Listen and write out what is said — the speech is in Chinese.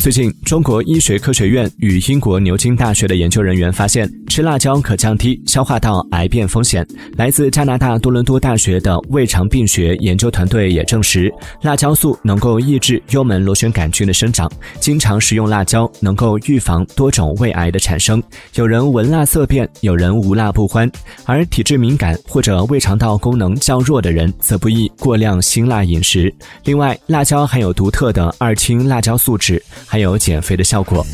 最近，中国医学科学院与英国牛津大学的研究人员发现，吃辣椒可降低消化道癌变风险。来自加拿大多伦多大学的胃肠病学研究团队也证实，辣椒素能够抑制幽门螺旋杆菌的生长。经常食用辣椒能够预防多种胃癌的产生。有人闻辣色变，有人无辣不欢，而体质敏感或者胃肠道功能较弱的人则不宜过量辛辣饮食。另外，辣椒含有独特的二氢辣椒素酯。还有减肥的效果。